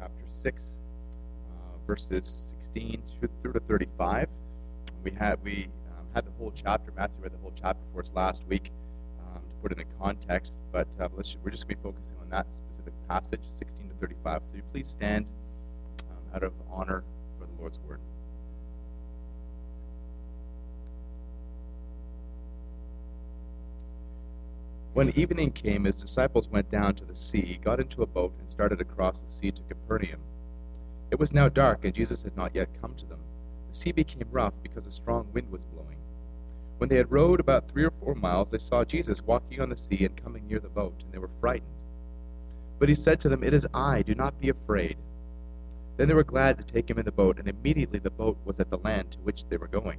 chapter 6, uh, verses 16 through to 35. We had we um, had the whole chapter. Matthew read the whole chapter for us last week um, to put it in context, but uh, we're just going to be focusing on that specific passage, 16 to 35. So you please stand um, out of honor for the Lord's word. When evening came, his disciples went down to the sea, got into a boat, and started across the sea to Capernaum. It was now dark, and Jesus had not yet come to them. The sea became rough because a strong wind was blowing. When they had rowed about three or four miles, they saw Jesus walking on the sea and coming near the boat, and they were frightened. But he said to them, It is I, do not be afraid. Then they were glad to take him in the boat, and immediately the boat was at the land to which they were going.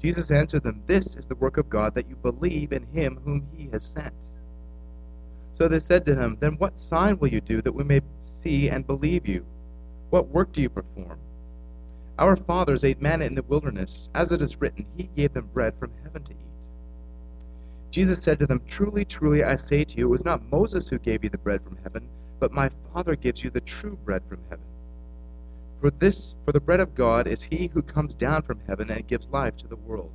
Jesus answered them, This is the work of God, that you believe in him whom he has sent. So they said to him, Then what sign will you do that we may see and believe you? What work do you perform? Our fathers ate manna in the wilderness. As it is written, He gave them bread from heaven to eat. Jesus said to them, Truly, truly, I say to you, it was not Moses who gave you the bread from heaven, but my Father gives you the true bread from heaven. For this for the bread of God is he who comes down from heaven and gives life to the world.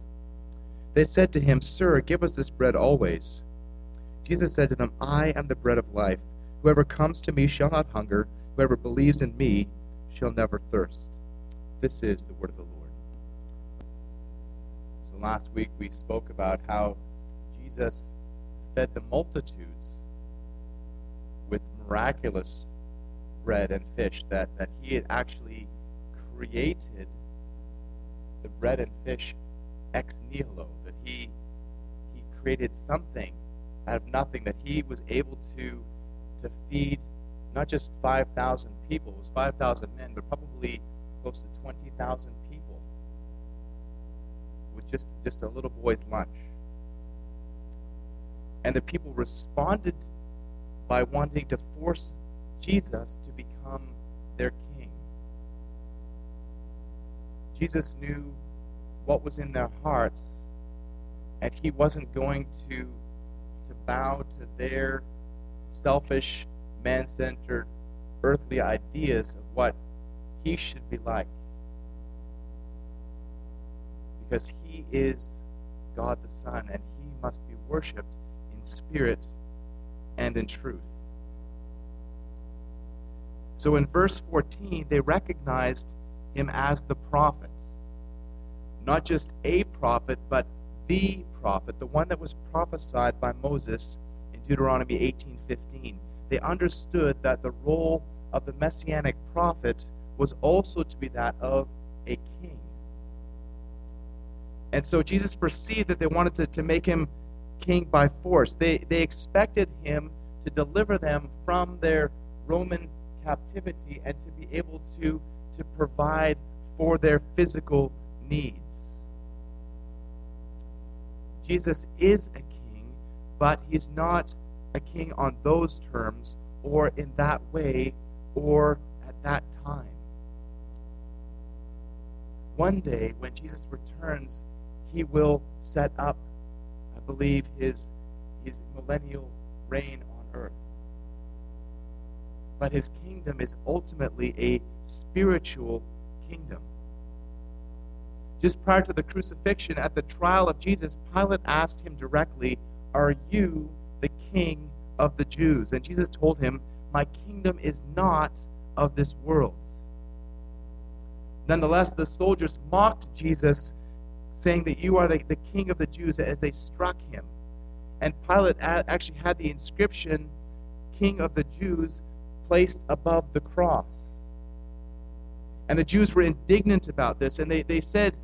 They said to him, Sir, give us this bread always. Jesus said to them, I am the bread of life. Whoever comes to me shall not hunger, whoever believes in me shall never thirst. This is the word of the Lord. So last week we spoke about how Jesus fed the multitudes with miraculous bread and fish, that, that he had actually created the bread and fish ex nihilo, that he, he created something out of nothing, that he was able to, to feed not just 5,000 people, it was 5,000 men, but probably close to 20,000 people with just, just a little boy's lunch. And the people responded by wanting to force Jesus to become their king. Jesus knew what was in their hearts, and he wasn't going to, to bow to their selfish, man centered, earthly ideas of what he should be like. Because he is God the Son, and he must be worshiped in spirit and in truth. So in verse 14, they recognized him as the prophet. Not just a prophet, but the prophet, the one that was prophesied by Moses in Deuteronomy 18:15. They understood that the role of the messianic prophet was also to be that of a king. And so Jesus perceived that they wanted to, to make him king by force. They, they expected him to deliver them from their Roman captivity and to be able to, to provide for their physical needs. Jesus is a king, but he's not a king on those terms or in that way or at that time. One day, when Jesus returns, he will set up, I believe, his, his millennial reign on earth but his kingdom is ultimately a spiritual kingdom. Just prior to the crucifixion, at the trial of Jesus, Pilate asked him directly, Are you the king of the Jews? And Jesus told him, My kingdom is not of this world. Nonetheless, the soldiers mocked Jesus, saying that you are the, the king of the Jews as they struck him. And Pilate actually had the inscription, King of the Jews, placed above the cross. And the Jews were indignant about this, and they, they said,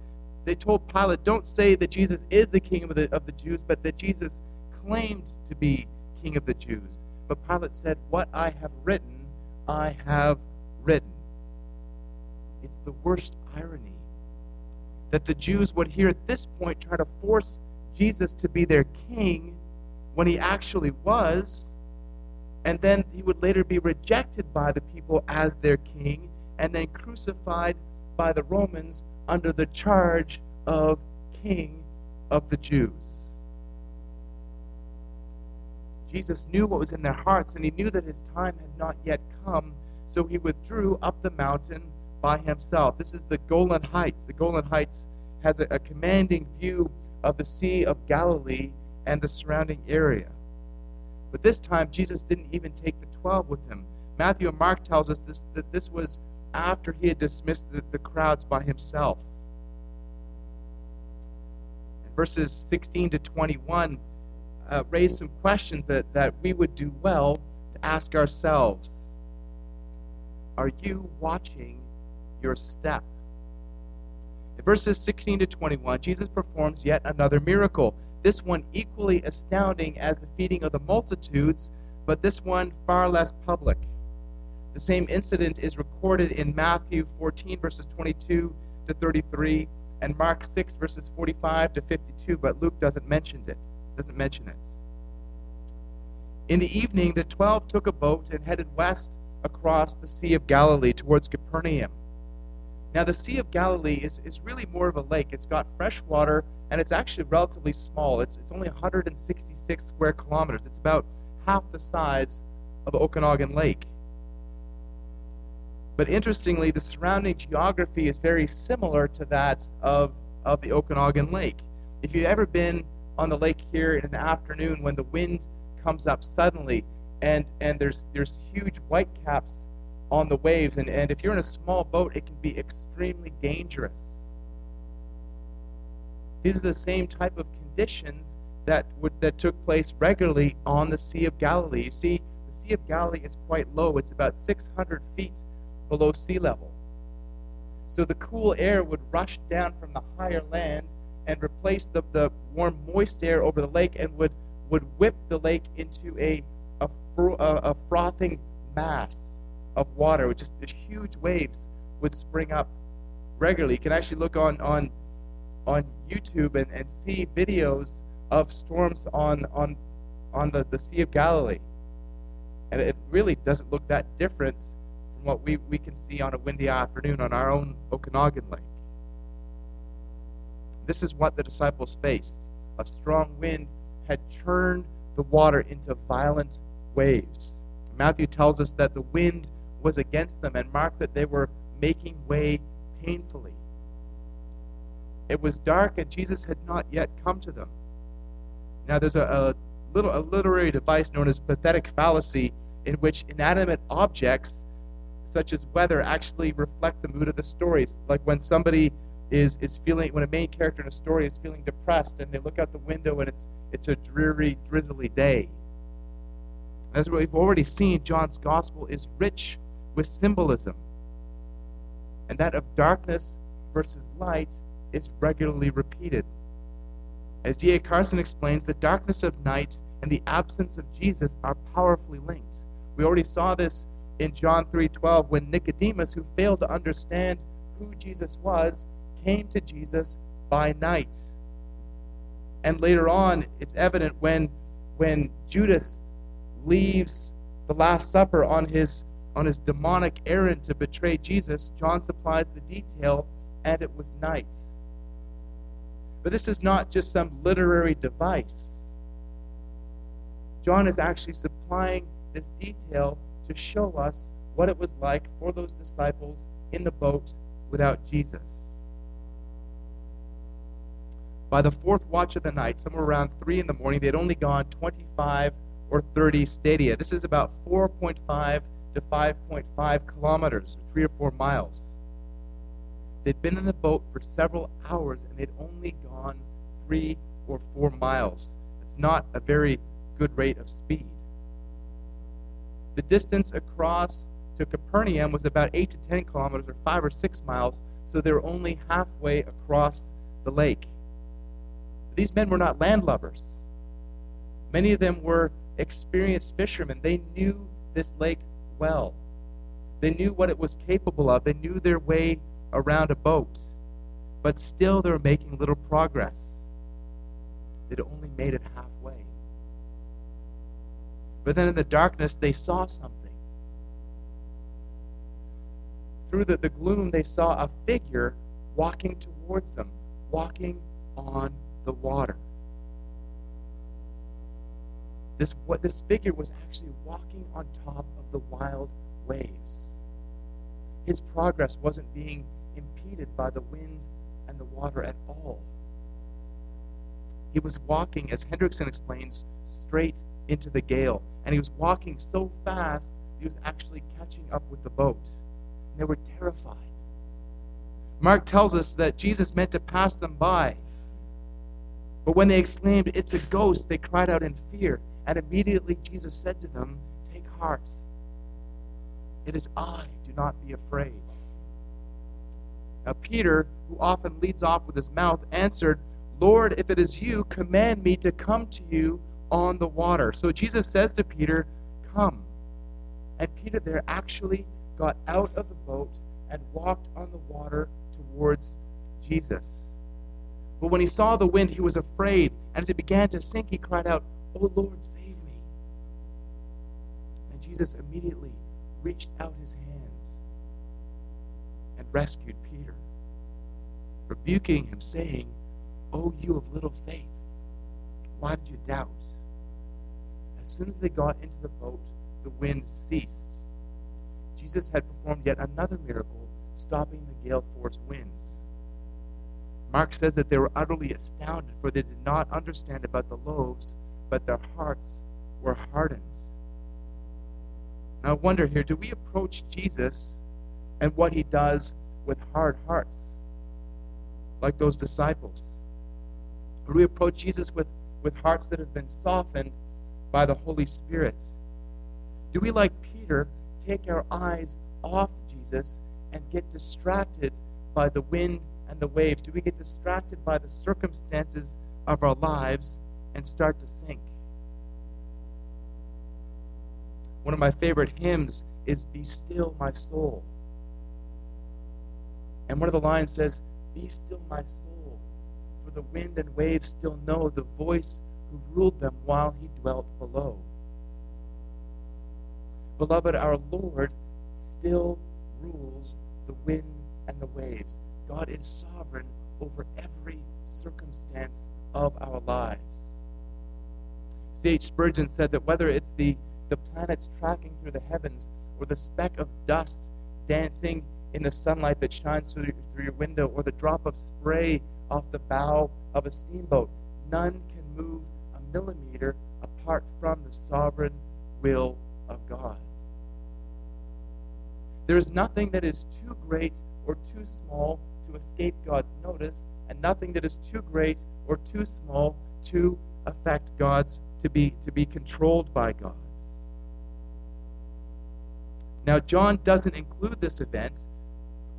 they told Pilate, don't say that Jesus is the king of the, of the Jews, but that Jesus claimed to be king of the Jews. But Pilate said, What I have written, I have written. It's the worst irony that the Jews would here at this point try to force Jesus to be their king when he actually was, and then he would later be rejected by the people as their king, and then crucified by the Romans under the charge of king of the Jews. Jesus knew what was in their hearts, and he knew that his time had not yet come, so he withdrew up the mountain by himself. This is the Golan Heights. The Golan Heights has a, a commanding view of the Sea of Galilee and the surrounding area. But this time, Jesus didn't even take the 12 with him. Matthew and Mark tells us this, that this was after he had dismissed the, the crowds by himself. verses 16 to 21 uh, raise some questions that, that we would do well to ask ourselves. Are you watching your step? In verses 16 to 21, Jesus performs yet another miracle. This one equally astounding as the feeding of the multitudes, but this one far less public. The same incident is recorded in Matthew 14, verses 22 to 33, and Mark 6, verses 45 to 52, but Luke doesn't mention it. Doesn't mention it. In the evening, the twelve took a boat and headed west across the Sea of Galilee towards Capernaum. Now, the Sea of Galilee is, is really more of a lake. It's got fresh water, and it's actually relatively small. It's, it's only 166 square kilometers. It's about half the size of Okanagan Lake. But interestingly, the surrounding geography is very similar to that of, of the Okanagan Lake. If you've ever been on the lake here in an afternoon when the wind comes up suddenly and, and there's, there's huge white caps on the waves. And, and if you're in a small boat, it can be extremely dangerous. These are the same type of conditions that, would, that took place regularly on the Sea of Galilee. You see, the Sea of Galilee is quite low, it's about 600 feet below sea level. So the cool air would rush down from the higher land and replace the, the warm, moist air over the lake and would, would whip the lake into a, a, a frothing mass of water with just huge waves would spring up regularly. You can actually look on on on YouTube and, and see videos of storms on on on the, the Sea of Galilee. And it really doesn't look that different from what we, we can see on a windy afternoon on our own Okanagan Lake. This is what the disciples faced. A strong wind had churned the water into violent waves. Matthew tells us that the wind was against them and marked that they were making way painfully. It was dark and Jesus had not yet come to them. Now there's a, a little a literary device known as pathetic fallacy in which inanimate objects such as weather actually reflect the mood of the stories. Like when somebody is, is feeling when a main character in a story is feeling depressed and they look out the window and it's it's a dreary, drizzly day. As we've already seen, John's gospel is rich with symbolism. And that of darkness versus light is regularly repeated. As D.A. Carson explains, the darkness of night and the absence of Jesus are powerfully linked. We already saw this in John 3:12 when Nicodemus, who failed to understand who Jesus was, came to Jesus by night. And later on, it's evident when when Judas leaves the Last Supper on his on his demonic errand to betray Jesus, John supplies the detail, and it was night. But this is not just some literary device. John is actually supplying this detail to show us what it was like for those disciples in the boat without Jesus. By the fourth watch of the night, somewhere around 3 in the morning, they had only gone 25 or 30 stadia. This is about 4.5 to 5.5 kilometers, or three or four miles. They'd been in the boat for several hours and they'd only gone three or four miles. It's not a very good rate of speed. The distance across to Capernaum was about 8 to 10 kilometers or 5 or 6 miles, so they were only halfway across the lake. These men were not landlubbers. Many of them were experienced fishermen. They knew this lake well. They knew what it was capable of. They knew their way around a boat. But still, they were making little progress. They'd only made it halfway. But then in the darkness, they saw something. Through the, the gloom, they saw a figure walking towards them, walking on the water. This, what, this figure was actually walking on top of the wild waves. His progress wasn't being impeded by the wind and the water at all. He was walking, as Hendriksen explains, straight into the gale. And he was walking so fast, he was actually catching up with the boat. And they were terrified. Mark tells us that Jesus meant to pass them by. But when they exclaimed, It's a ghost, they cried out in fear. And immediately Jesus said to them, Take heart. It is I. Do not be afraid. Now, Peter, who often leads off with his mouth, answered, Lord, if it is you, command me to come to you on the water. So Jesus says to Peter, Come. And Peter there actually got out of the boat and walked on the water towards Jesus. But when he saw the wind, he was afraid. And as he began to sink, he cried out, Oh Lord, save me. And Jesus immediately reached out his hands and rescued Peter, rebuking him, saying, Oh, you of little faith, why did you doubt? As soon as they got into the boat, the wind ceased. Jesus had performed yet another miracle, stopping the gale force winds. Mark says that they were utterly astounded, for they did not understand about the loaves, but their hearts were hardened. Now, I wonder here do we approach Jesus and what he does with hard hearts, like those disciples? Or do we approach Jesus with, with hearts that have been softened by the Holy Spirit? Do we, like Peter, take our eyes off Jesus and get distracted by the wind and the waves? Do we get distracted by the circumstances of our lives and start to sink? One of my favorite hymns is Be Still, My Soul. And one of the lines says, Be still, my soul, for the wind and waves still know the voice who ruled them while he dwelt below. Beloved, our Lord still rules the wind and the waves. God is sovereign over every circumstance of our lives. C.H. Spurgeon said that whether it's the, the planets tracking through the heavens or the speck of dust dancing in the sunlight that shines through, through your window or the drop of spray off the bow of a steamboat, none can move a millimeter apart from the sovereign will of God. There is nothing that is too great or too small to escape God's notice, and nothing that is too great or too small to affect God's to be to be controlled by God. Now John doesn't include this event,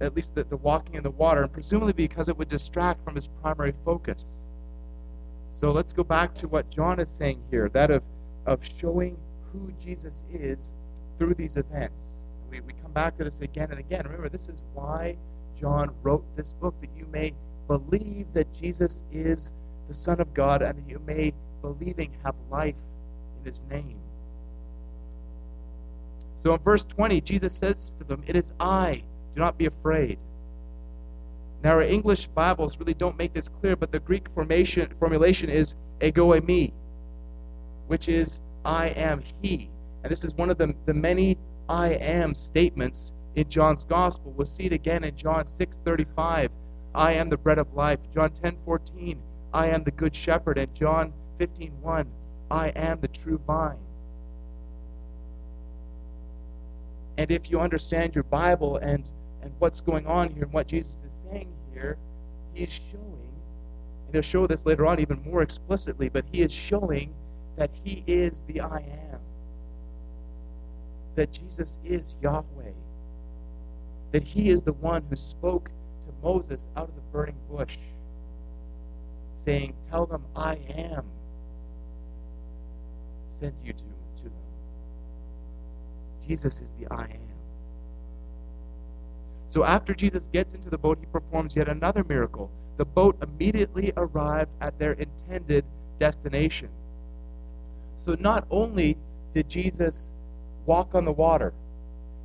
at least the, the walking in the water, and presumably because it would distract from his primary focus. So let's go back to what John is saying here, that of, of showing who Jesus is through these events. We, we come back to this again and again. Remember, this is why John wrote this book, that you may believe that Jesus is the Son of God and that you may, believing, have life in his name. So in verse 20, Jesus says to them, It is I, do not be afraid. Now, our English Bibles really don't make this clear, but the Greek formation, formulation is ego eimi, which is I am he. And this is one of the, the many I am statements in John's Gospel. We'll see it again in John 6:35. I am the bread of life. John 10:14. I am the good shepherd. And John 15:1. I am the true vine. And if you understand your Bible and, and what's going on here and what Jesus is saying here, he is showing, and he'll show this later on even more explicitly, but he is showing that he is the I am. That Jesus is Yahweh. That he is the one who spoke to Moses out of the burning bush, saying, Tell them I am sent you to, to them. Jesus is the I am. So after Jesus gets into the boat, he performs yet another miracle. The boat immediately arrived at their intended destination. So not only did Jesus walk on the water,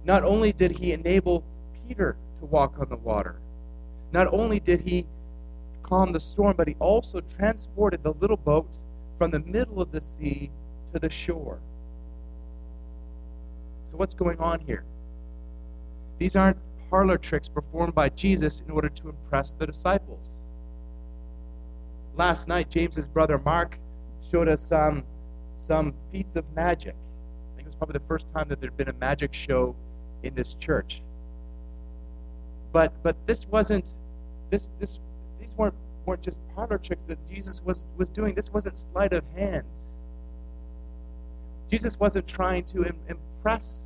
not only did he enable Peter to walk on the water, not only did he calm the storm, but he also transported the little boat from the middle of the sea to the shore. So, what's going on here? These aren't parlor tricks performed by Jesus in order to impress the disciples. Last night, James's brother Mark showed us some, some feats of magic. I think it was probably the first time that there'd been a magic show in this church. But but this wasn't this this these weren't weren't just parlor tricks that Jesus was was doing. This wasn't sleight of hand. Jesus wasn't trying to impress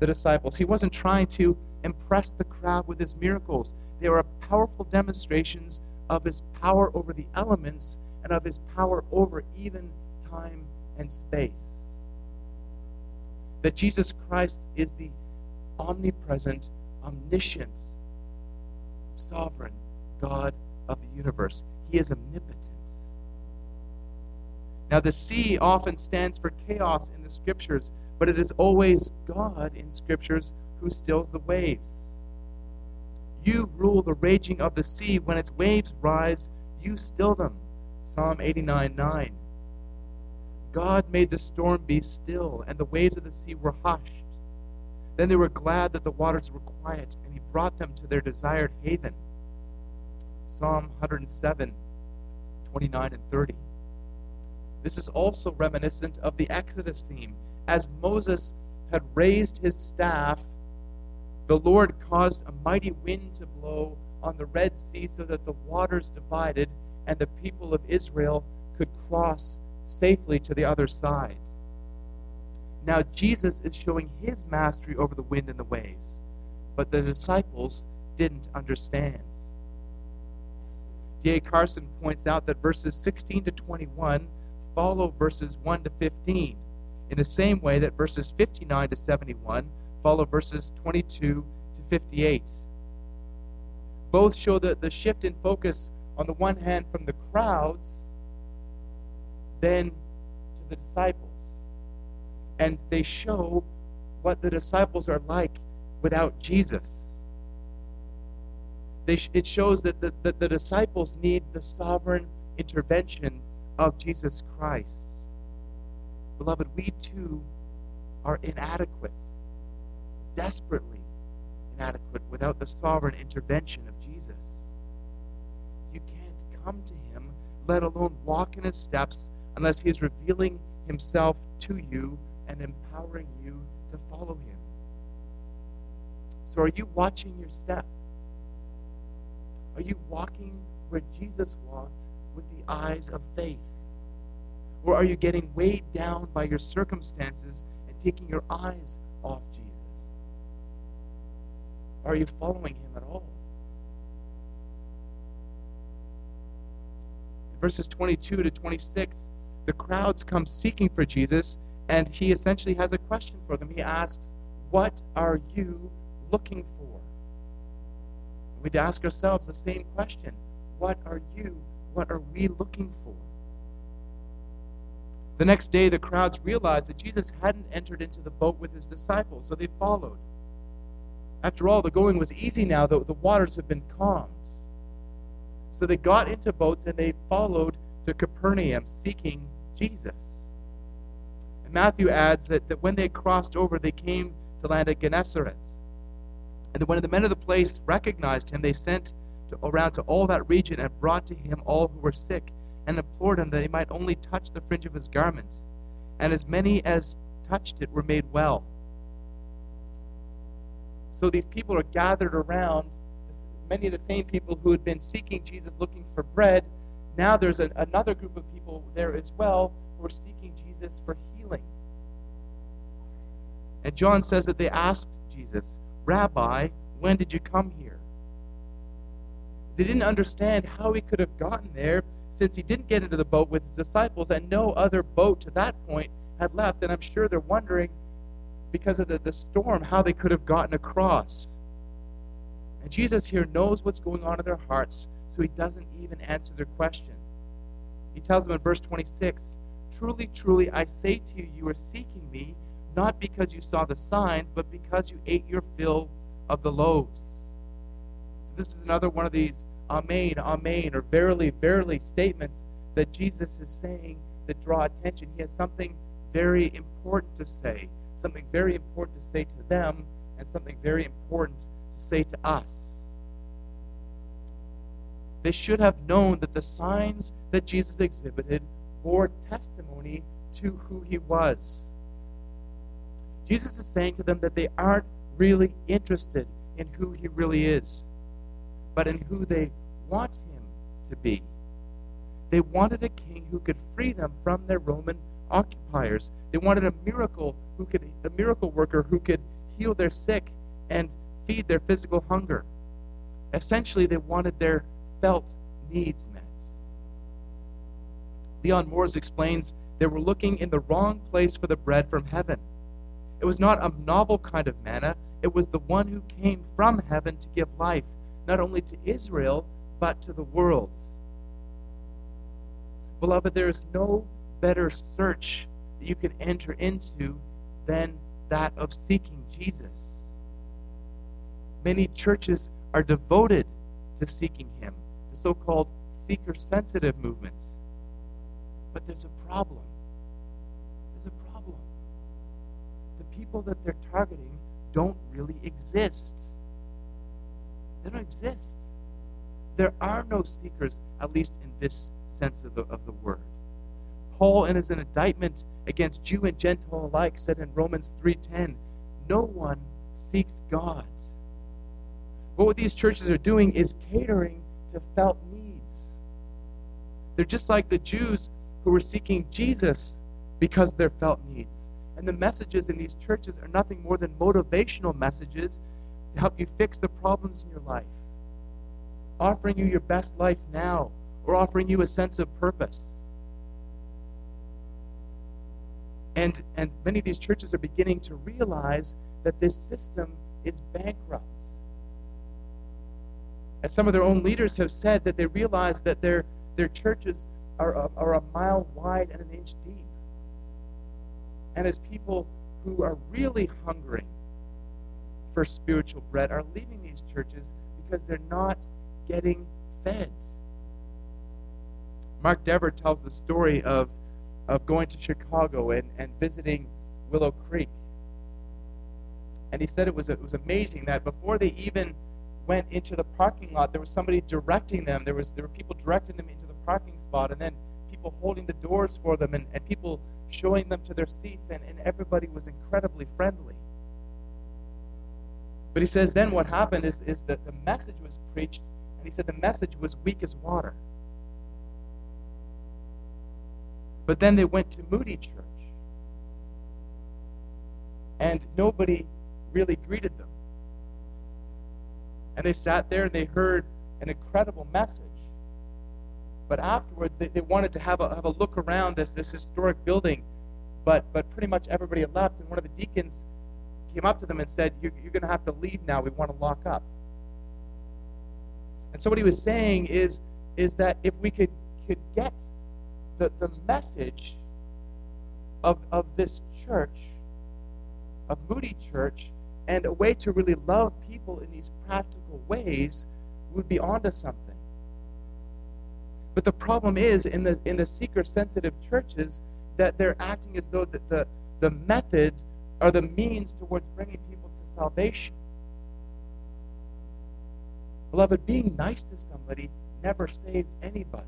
the disciples. He wasn't trying to impress the crowd with his miracles. They were powerful demonstrations of his power over the elements and of his power over even time and space. That Jesus Christ is the omnipresent, omniscient, sovereign God of the universe. He is omnipotent. Now, the sea often stands for chaos in the scriptures, but it is always God in scriptures who stills the waves. You rule the raging of the sea. When its waves rise, you still them. Psalm 89 9. God made the storm be still, and the waves of the sea were hushed. Then they were glad that the waters were quiet, and he brought them to their desired haven. Psalm 107 29 and 30. This is also reminiscent of the Exodus theme. As Moses had raised his staff, the Lord caused a mighty wind to blow on the Red Sea so that the waters divided and the people of Israel could cross safely to the other side. Now, Jesus is showing his mastery over the wind and the waves, but the disciples didn't understand. D.A. Carson points out that verses 16 to 21 follow verses 1 to 15, in the same way that verses 59 to 71 follow verses 22 to 58. Both show the, the shift in focus, on the one hand, from the crowds, then to the disciples. And they show what the disciples are like without Jesus. They, it shows that the, that the disciples need the sovereign intervention of Jesus Christ. Beloved, we too are inadequate, desperately inadequate, without the sovereign intervention of Jesus. You can't come to Him, let alone walk in His steps, unless He is revealing Himself to you and empowering you to follow Him. So, are you watching your step? Are you walking where Jesus walked with the eyes of faith? Or are you getting weighed down by your circumstances and taking your eyes off Jesus? Are you following him at all? In verses 22 to 26, the crowds come seeking for Jesus, and he essentially has a question for them. He asks, What are you looking for? We need to ask ourselves the same question What are you, what are we looking for? The next day, the crowds realized that Jesus hadn't entered into the boat with his disciples, so they followed. After all, the going was easy now, the, the waters had been calmed. So they got into boats and they followed to Capernaum, seeking Jesus. And Matthew adds that, that when they crossed over, they came to land at Gennesaret. And when the men of the place recognized him, they sent to, around to all that region and brought to him all who were sick, and implored him that he might only touch the fringe of his garment. And as many as touched it were made well. So these people are gathered around many of the same people who had been seeking Jesus looking for bread, now there's an, another group of people there as well who are seeking Jesus for healing. And John says that they asked Jesus, Rabbi, when did you come here? They didn't understand how he could have gotten there since he didn't get into the boat with his disciples and no other boat to that point had left. And I'm sure they're wondering, because of the, the storm, how they could have gotten across. And Jesus here knows what's going on in their hearts, so he doesn't even answer their question. He tells them in verse 26 Truly, truly, I say to you, you are seeking me, not because you saw the signs, but because you ate your fill of the loaves. So, this is another one of these Amen, Amen, or verily, verily statements that Jesus is saying that draw attention. He has something very important to say, something very important to say to them, and something very important to say to us. They should have known that the signs that Jesus exhibited bore testimony to who he was. Jesus is saying to them that they aren't really interested in who he really is but in who they want him to be. They wanted a king who could free them from their Roman occupiers. They wanted a miracle who could a miracle worker who could heal their sick and feed their physical hunger. Essentially, they wanted their felt needs met. Leon Morris explains they were looking in the wrong place for the bread from heaven. It was not a novel kind of manna, it was the one who came from heaven to give life not only to Israel, but to the world. Beloved, there is no better search that you can enter into than that of seeking Jesus. Many churches are devoted to seeking Him, the so called seeker sensitive movement. But there's a problem. There's a problem. The people that they're targeting don't really exist. They don't exist. There are no seekers, at least in this sense of the, of the word. Paul, in his indictment against Jew and Gentile alike, said in Romans 3:10, "No one seeks God." But what these churches are doing is catering to felt needs. They're just like the Jews who were seeking Jesus because of their felt needs. And the messages in these churches are nothing more than motivational messages to help you fix the problems in your life, offering you your best life now, or offering you a sense of purpose. And, and many of these churches are beginning to realize that this system is bankrupt. As some of their own leaders have said, that they realize that their, their churches are, are a mile wide and an inch deep. And as people who are really hungering for spiritual bread are leaving these churches because they're not getting fed. Mark Dever tells the story of, of going to Chicago and, and visiting Willow Creek. And he said it was, it was amazing that before they even went into the parking lot, there was somebody directing them. There, was, there were people directing them into the parking spot, and then people holding the doors for them, and, and people showing them to their seats, and, and everybody was incredibly friendly. But he says then what happened is, is that the message was preached, and he said the message was weak as water. But then they went to Moody Church, and nobody really greeted them. And they sat there and they heard an incredible message. But afterwards, they, they wanted to have a, have a look around this, this historic building, but, but pretty much everybody had left, and one of the deacons came up to them and said, You're, you're going to have to leave now. We want to lock up. And so what he was saying is, is that if we could, could get the, the message of, of this church, of Moody Church, and a way to really love people in these practical ways, we'd be onto something. But the problem is in the in the seeker sensitive churches that they're acting as though the, the, the method are the means towards bringing people to salvation. Beloved, being nice to somebody never saved anybody.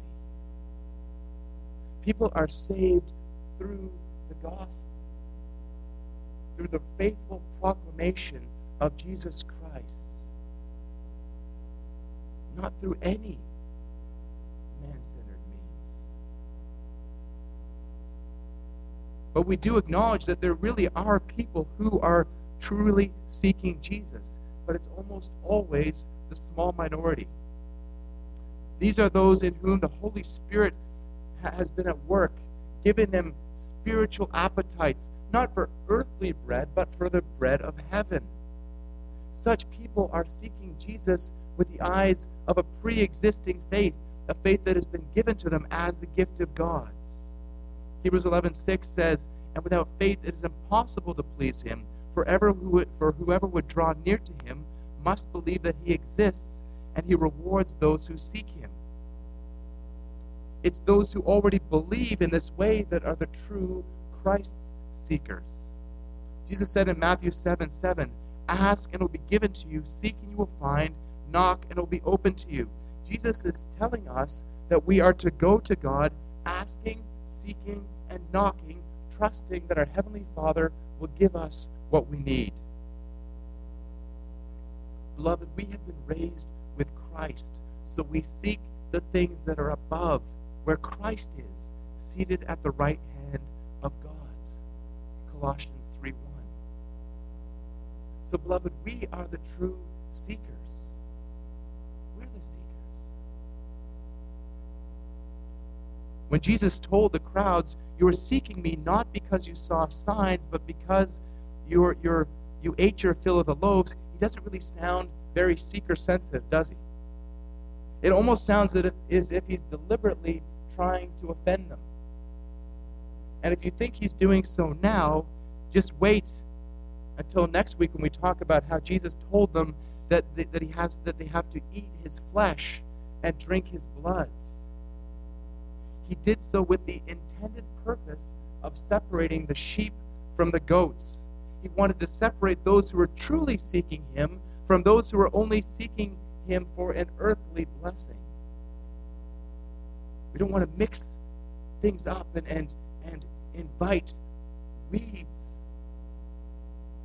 People are saved through the gospel, through the faithful proclamation of Jesus Christ. not through any man centered means. But we do acknowledge that there really are people who are truly seeking Jesus, but it's almost always the small minority. These are those in whom the Holy Spirit has been at work, giving them spiritual appetites, not for earthly bread, but for the bread of heaven. Such people are seeking Jesus with the eyes of a pre existing faith, a faith that has been given to them as the gift of God. Hebrews 11:6 says, "And without faith it is impossible to please him, for, ever who for whoever would draw near to him must believe that he exists and he rewards those who seek him." It's those who already believe in this way that are the true Christ seekers. Jesus said in Matthew 7 7, Ask and it will be given to you, seek and you will find, knock and it will be open to you. Jesus is telling us that we are to go to God asking, seeking, and knocking, trusting that our Heavenly Father will give us what we need. Beloved, we have been raised with Christ, so we seek the things that are above where Christ is, seated at the right hand of God. Colossians 3 1. So, beloved, we are the true seekers. We're the seekers. When Jesus told the crowds, You are seeking me not because you saw signs, but because you're, you're, you ate your fill of the loaves, he doesn't really sound very seeker sensitive, does he? It almost sounds as if he's deliberately trying to offend them. And if you think he's doing so now, just wait until next week when we talk about how Jesus told them that, that he has that they have to eat his flesh and drink his blood. He did so with the intended purpose of separating the sheep from the goats. He wanted to separate those who were truly seeking him from those who were only seeking him for an earthly blessing. We don't want to mix things up and, and, and invite weeds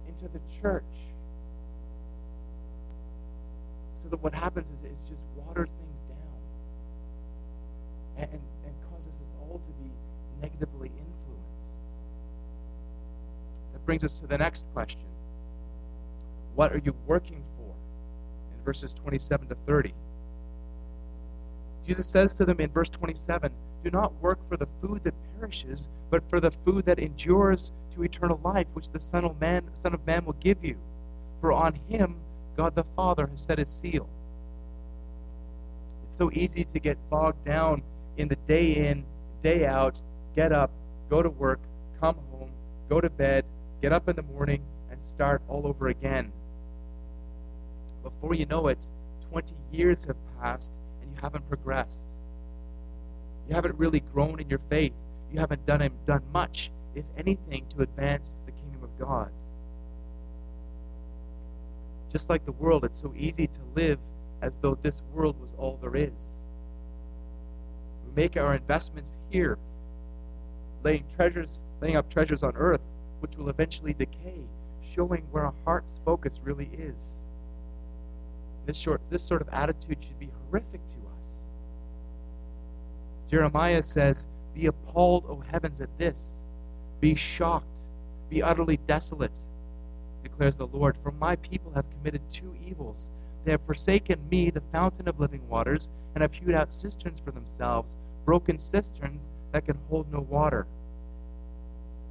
into the church. So that what happens is it just waters things down and, and, to be negatively influenced. That brings us to the next question What are you working for? In verses 27 to 30. Jesus says to them in verse 27 Do not work for the food that perishes, but for the food that endures to eternal life, which the Son of Man, Son of Man will give you. For on him God the Father has set his seal. It's so easy to get bogged down in the day in, day out, get up, go to work, come home, go to bed, get up in the morning, and start all over again. Before you know it, 20 years have passed and you haven't progressed. You haven't really grown in your faith. You haven't done, done much, if anything, to advance the kingdom of God. Just like the world, it's so easy to live as though this world was all there is. Make our investments here, laying treasures, laying up treasures on earth, which will eventually decay, showing where our heart's focus really is. This, short, this sort of attitude should be horrific to us. Jeremiah says, Be appalled, O heavens, at this. Be shocked. Be utterly desolate, declares the Lord. For my people have committed two evils. They have forsaken me, the fountain of living waters, and have hewed out cisterns for themselves, broken cisterns that can hold no water.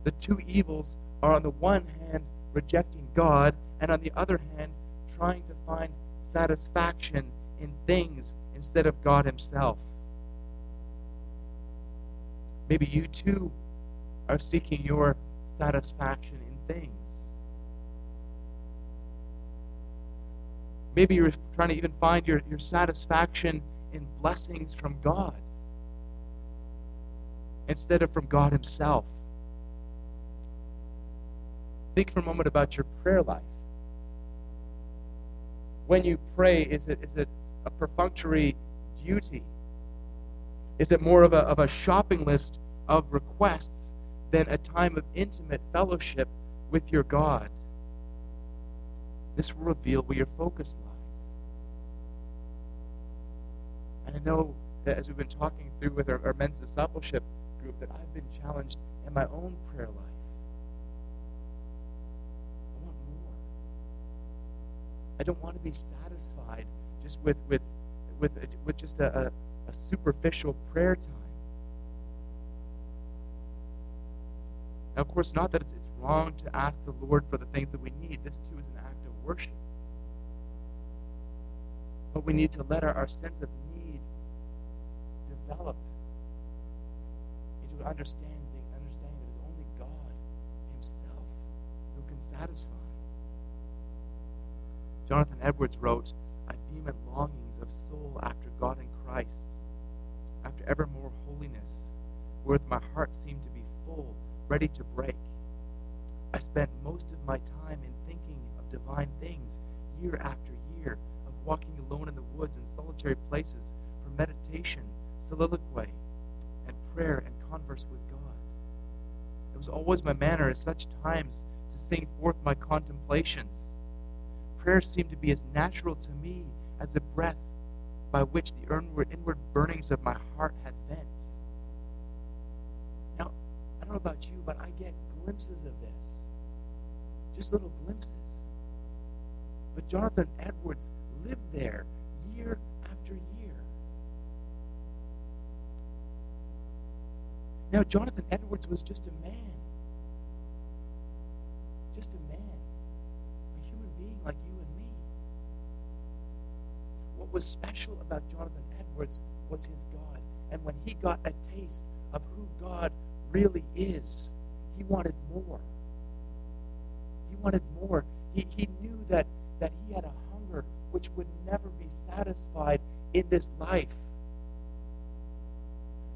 The two evils are on the one hand rejecting God, and on the other hand trying to find satisfaction in things instead of God Himself. Maybe you too are seeking your satisfaction in things. Maybe you're trying to even find your, your satisfaction in blessings from God instead of from God Himself. Think for a moment about your prayer life. When you pray, is it, is it a perfunctory duty? Is it more of a, of a shopping list of requests than a time of intimate fellowship with your God? This will reveal where your focus lies. And I know that as we've been talking through with our, our men's discipleship group, that I've been challenged in my own prayer life. I want more. I don't want to be satisfied just with with with with just a, a, a superficial prayer time. Now, of course, not that it's, it's wrong to ask the Lord for the things that we need. This too is an act of worship. But we need to let our, our sense of need develop into an understanding, understanding that it's only God Himself who can satisfy. Jonathan Edwards wrote, I vehement longings of soul after God and Christ, after ever more holiness, wherewith my heart seemed to be full, ready to break. I spent most of my time in divine things, year after year, of walking alone in the woods and solitary places for meditation, soliloquy, and prayer and converse with God. It was always my manner at such times to sing forth my contemplations. Prayer seemed to be as natural to me as the breath by which the inward burnings of my heart had vent. Now, I don't know about you, but I get glimpses of this. Just little glimpses. But Jonathan Edwards lived there year after year. Now, Jonathan Edwards was just a man. Just a man. A human being like you and me. What was special about Jonathan Edwards was his God. And when he got a taste of who God really is, he wanted more. He wanted more. He, he knew that, that he had a hunger which would never be satisfied in this life.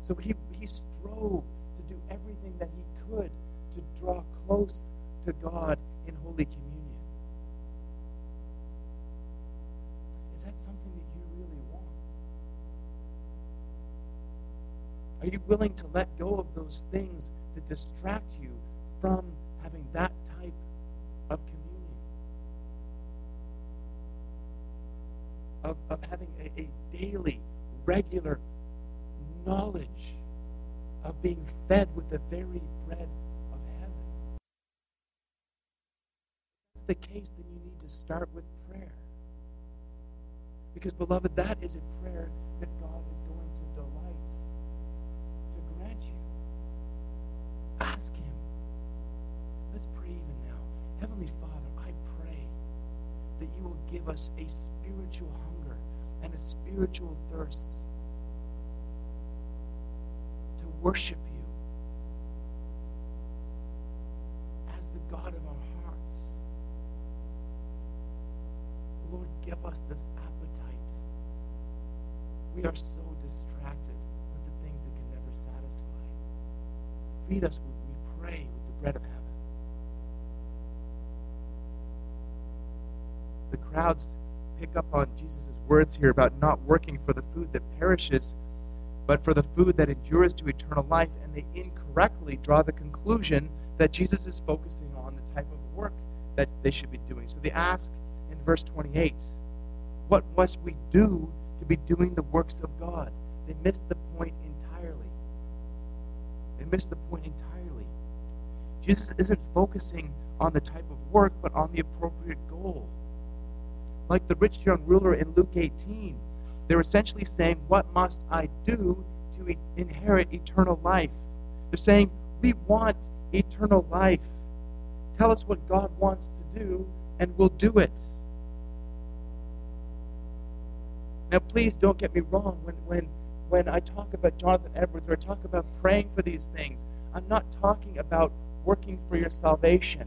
So he, he strove to do everything that he could to draw close to God in Holy Communion. Is that something that you really want? Are you willing to let go of those things that distract you from having that type of communion? Of, of having a, a daily, regular knowledge of being fed with the very bread of heaven. If that's the case, then you need to start with prayer. Because, beloved, that is a prayer that God is going to delight to grant you. Ask Him. Let's pray even now. Heavenly Father, I pray that you will give us a spiritual hunger and a spiritual thirst to worship you as the God of our hearts. Lord, give us this appetite. We are so distracted with the things that can never satisfy. Feed us, with, we pray, with the bread of heaven. The crowds pick up on Jesus' words here about not working for the food that perishes, but for the food that endures to eternal life, and they incorrectly draw the conclusion that Jesus is focusing on the type of work that they should be doing. So they ask in verse 28, What must we do to be doing the works of God? They miss the point entirely. They miss the point entirely. Jesus isn't focusing on the type of work, but on the appropriate goal. Like the rich young ruler in Luke 18, they're essentially saying, What must I do to e- inherit eternal life? They're saying, We want eternal life. Tell us what God wants to do, and we'll do it. Now, please don't get me wrong. When, when, when I talk about Jonathan Edwards or I talk about praying for these things, I'm not talking about working for your salvation.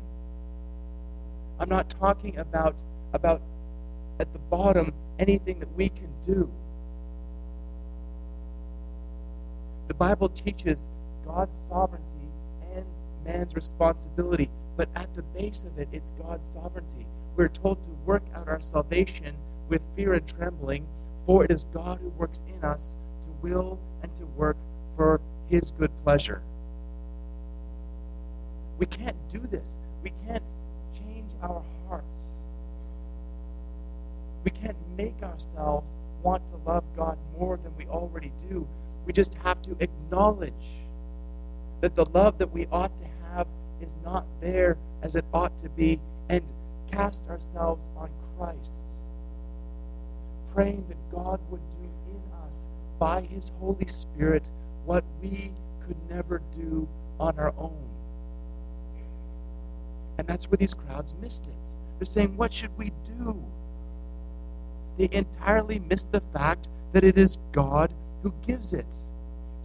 I'm not talking about, about at the bottom anything that we can do. The Bible teaches God's sovereignty and man's responsibility, but at the base of it, it's God's sovereignty. We're told to work out our salvation with fear and trembling, for it is God who works in us to will and to work for his good pleasure. We can't do this. We can't change our hearts. We can't make ourselves want to love God more than we already do. We just have to acknowledge that the love that we ought to have is not there as it ought to be and cast ourselves on Christ, praying that God would do in us by His Holy Spirit what we could never do on our own. And that's where these crowds missed it. They're saying, What should we do? They entirely miss the fact that it is God who gives it.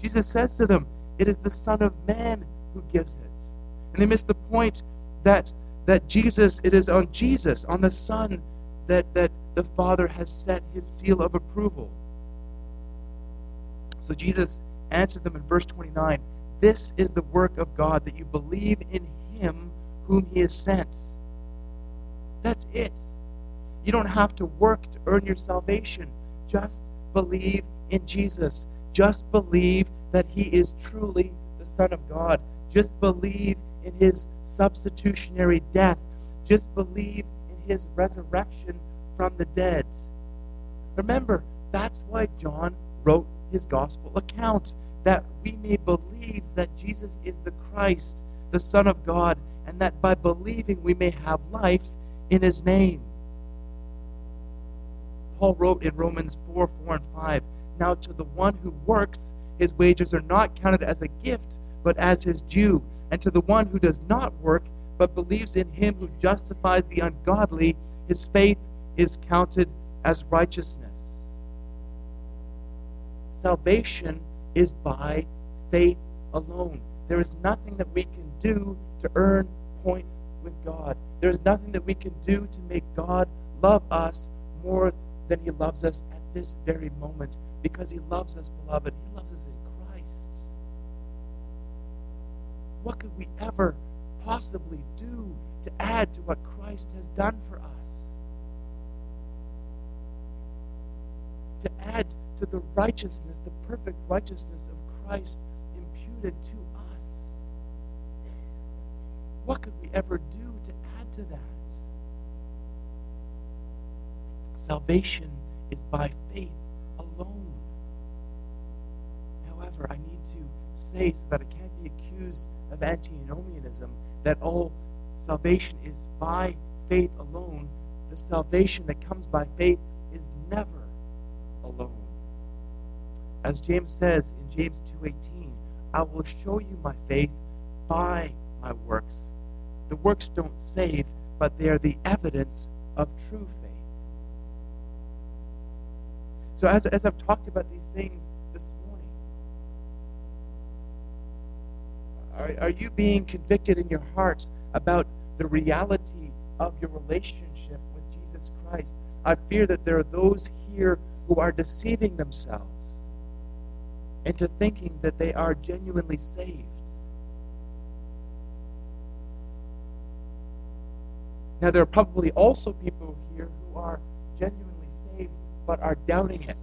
Jesus says to them, It is the Son of Man who gives it. And they miss the point that that Jesus, it is on Jesus, on the Son, that, that the Father has set his seal of approval. So Jesus answers them in verse 29 This is the work of God, that you believe in him whom he has sent. That's it. You don't have to work to earn your salvation. Just believe in Jesus. Just believe that he is truly the Son of God. Just believe in his substitutionary death. Just believe in his resurrection from the dead. Remember, that's why John wrote his gospel account, that we may believe that Jesus is the Christ, the Son of God, and that by believing we may have life in his name. Paul wrote in Romans 4 4 and 5 Now to the one who works, his wages are not counted as a gift, but as his due. And to the one who does not work, but believes in him who justifies the ungodly, his faith is counted as righteousness. Salvation is by faith alone. There is nothing that we can do to earn points with God. There is nothing that we can do to make God love us more than he loves us at this very moment because he loves us, beloved. He loves us in Christ. what could we ever possibly do to add to what Christ has done for us? To add to the righteousness, the perfect righteousness of Christ imputed to us. What could we ever do to add to that? Salvation is by faith alone. However, I need to say so that I can't be accused of antinomianism that all salvation is by faith alone, the salvation that comes by faith is never alone. As James says in James 2:18, I will show you my faith by my works. The works don't save, but they are the evidence of true faith. So as, as I've talked about these things this morning, Are, are you being convicted in your hearts about the reality of your relationship with Jesus Christ? I fear that there are those here who are deceiving themselves into thinking that they are genuinely saved. Now, there are probably also people here who are genuinely but are doubting it.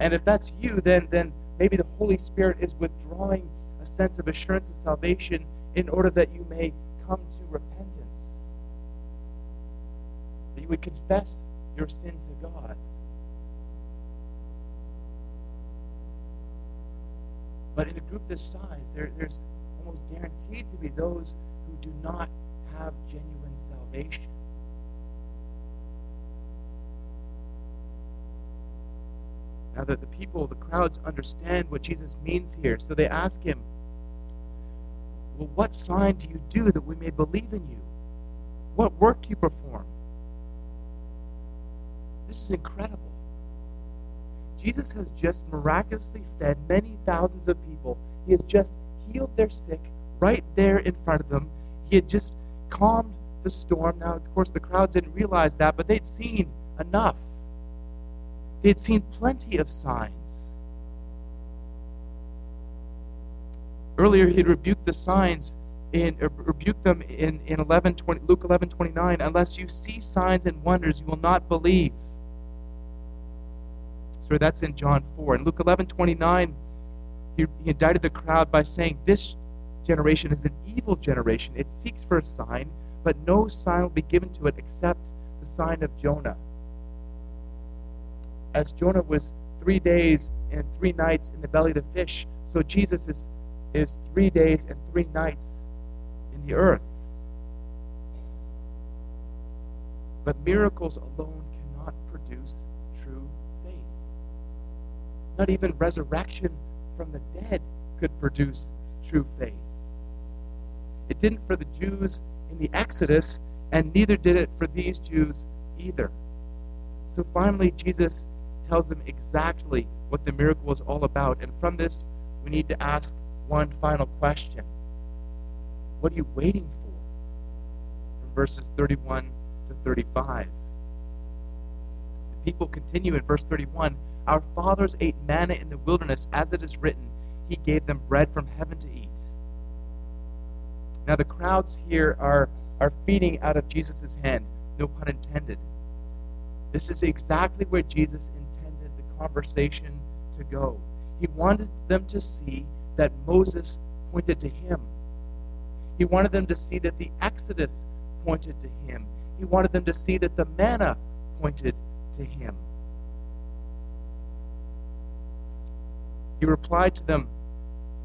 And if that's you, then, then Maybe the Holy Spirit is withdrawing a sense of assurance of salvation in order that you may come to repentance. That you would confess your sin to God. But in a group this size, there, there's almost guaranteed to be those who do not have genuine salvation. Now that the people, the crowds understand what Jesus means here, so they ask him, Well, what sign do you do that we may believe in you? What work do you perform? This is incredible. Jesus has just miraculously fed many thousands of people. He has just healed their sick right there in front of them. He had just calmed the storm. Now, of course, the crowds didn't realize that, but they'd seen enough they had seen plenty of signs. Earlier, he had rebuked the signs uh, rebuked them in, in 11, 20, Luke 11, 29. Unless you see signs and wonders, you will not believe. So that's in John 4. In Luke 11, 29, he, he indicted the crowd by saying, This generation is an evil generation. It seeks for a sign, but no sign will be given to it except the sign of Jonah. As Jonah was three days and three nights in the belly of the fish, so Jesus is, is three days and three nights in the earth. But miracles alone cannot produce true faith. Not even resurrection from the dead could produce true faith. It didn't for the Jews in the Exodus, and neither did it for these Jews either. So finally, Jesus tells them exactly what the miracle was all about. And from this, we need to ask one final question What are you waiting for? From verses 31 to 35. The people continue in verse 31 Our fathers ate manna in the wilderness, as it is written, He gave them bread from heaven to eat. Now, the crowds here are, are feeding out of Jesus' hand, no pun intended. This is exactly where Jesus conversation to go. He wanted them to see that Moses pointed to him. He wanted them to see that the Exodus pointed to him. He wanted them to see that the manna pointed to him. He replied to them,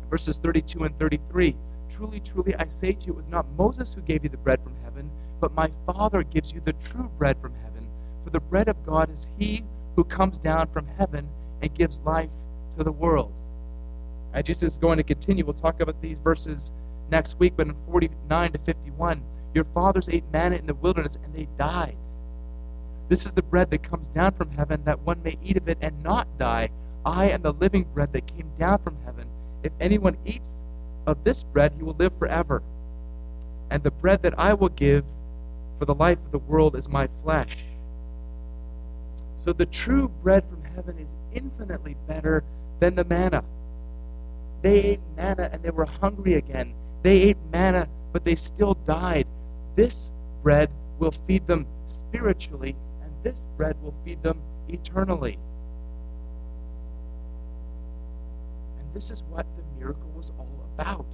verses 32 and 33 Truly, truly, I say to you, it was not Moses who gave you the bread from heaven, but my Father gives you the true bread from heaven. For the bread of God is he who comes down from heaven and gives life to the world. Uh, Jesus is going to continue. We'll talk about these verses next week, but in 49 to 51, your fathers ate manna in the wilderness and they died. This is the bread that comes down from heaven, that one may eat of it and not die. I am the living bread that came down from heaven. If anyone eats of this bread, he will live forever. And the bread that I will give for the life of the world is my flesh. So the true bread from heaven is infinitely better than the manna. They ate manna and they were hungry again. They ate manna, but they still died. This bread will feed them spiritually, and this bread will feed them eternally. And this is what the miracle was all about.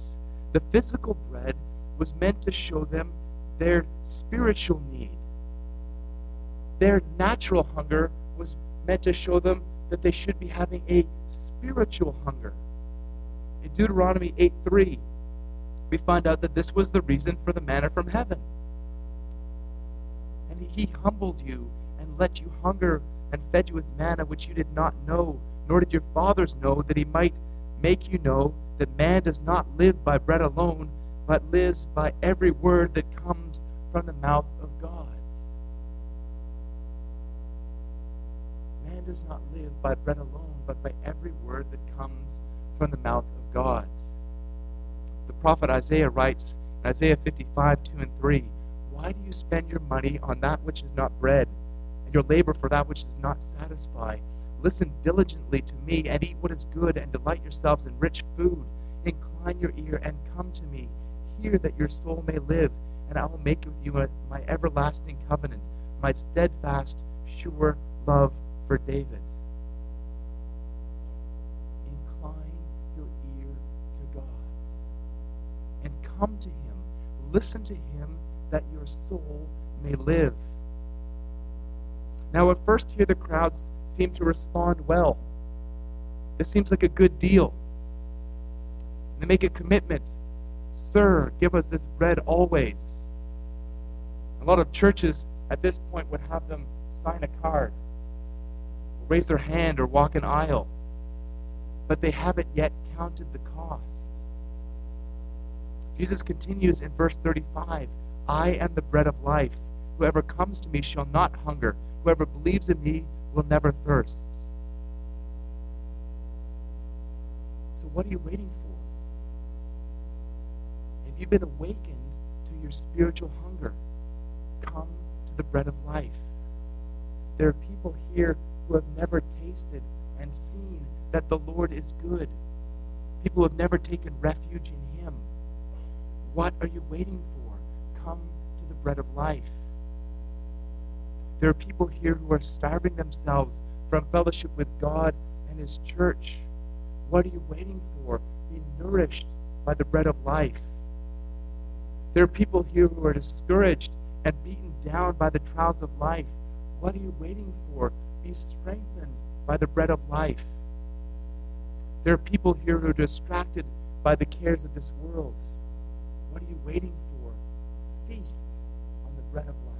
The physical bread was meant to show them their spiritual need. Their natural hunger was meant to show them that they should be having a spiritual hunger. In Deuteronomy 8:3, we find out that this was the reason for the manna from heaven. And he humbled you and let you hunger and fed you with manna which you did not know, nor did your fathers know, that he might make you know that man does not live by bread alone, but lives by every word that comes from the mouth of God. Does not live by bread alone, but by every word that comes from the mouth of God. The prophet Isaiah writes in Isaiah 55, 2 and 3, Why do you spend your money on that which is not bread, and your labor for that which does not satisfy? Listen diligently to me, and eat what is good, and delight yourselves in rich food. Incline your ear, and come to me. Hear that your soul may live, and I will make with you my everlasting covenant, my steadfast, sure love for David. Incline your ear to God and come to Him. Listen to Him that your soul may live. Now, at first, here the crowds seem to respond well. This seems like a good deal. They make a commitment Sir, give us this bread always. A lot of churches at this point would have them sign a card raise their hand or walk an aisle, but they haven't yet counted the cost. Jesus continues in verse 35 I am the bread of life. Whoever comes to me shall not hunger. Whoever believes in me will never thirst. So, what are you waiting for? Have you been awakened to your spiritual hunger? Come to the bread of life. There are people here who have never tasted and seen that the Lord is good. People who have never taken refuge in Him. What are you waiting for? Come to the bread of life. There are people here who are starving themselves from fellowship with God and His church. What are you waiting for? Be nourished by the bread of life. There are people here who are discouraged and beaten down by the trials of life. What are you waiting for? Be strengthened by the bread of life. There are people here who are distracted by the cares of this world. What are you waiting for? Feast on the bread of life.